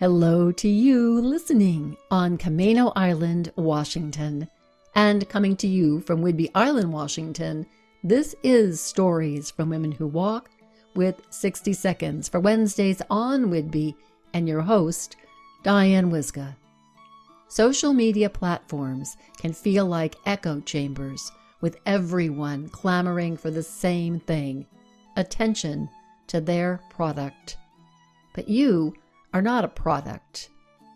Hello to you listening on Camano Island, Washington. And coming to you from Whidbey Island, Washington, this is Stories from Women Who Walk with 60 Seconds for Wednesdays on Whidbey and your host, Diane Wyzga. Social media platforms can feel like echo chambers with everyone clamoring for the same thing attention to their product. But you are not a product.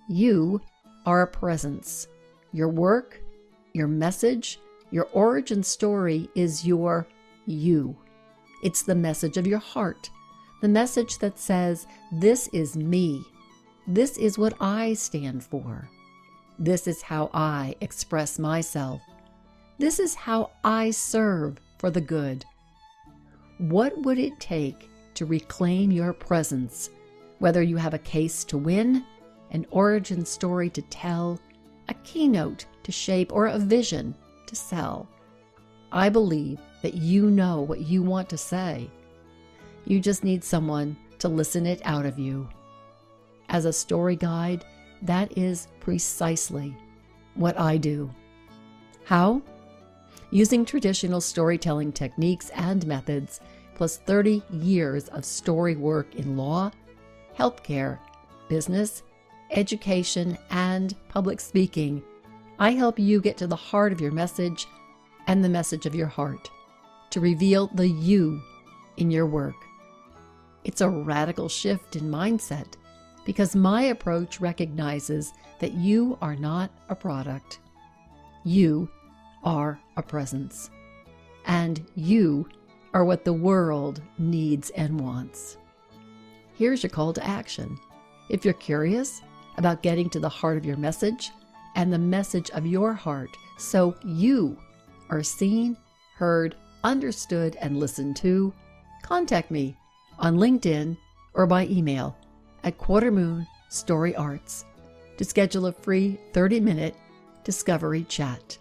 You are a presence. Your work, your message, your origin story is your you. It's the message of your heart, the message that says, This is me. This is what I stand for. This is how I express myself. This is how I serve for the good. What would it take to reclaim your presence whether you have a case to win, an origin story to tell, a keynote to shape, or a vision to sell. I believe that you know what you want to say. You just need someone to listen it out of you. As a story guide, that is precisely what I do. How? Using traditional storytelling techniques and methods, plus 30 years of story work in law, healthcare, business, education, and public speaking, I help you get to the heart of your message and the message of your heart to reveal the you in your work. It's a radical shift in mindset because my approach recognizes that you are not a product. You are a presence. And you are what the world needs and wants here's your call to action. If you're curious about getting to the heart of your message and the message of your heart so you are seen, heard, understood, and listened to, contact me on LinkedIn or by email at Quarter Moon Story Arts to schedule a free 30 minute discovery chat.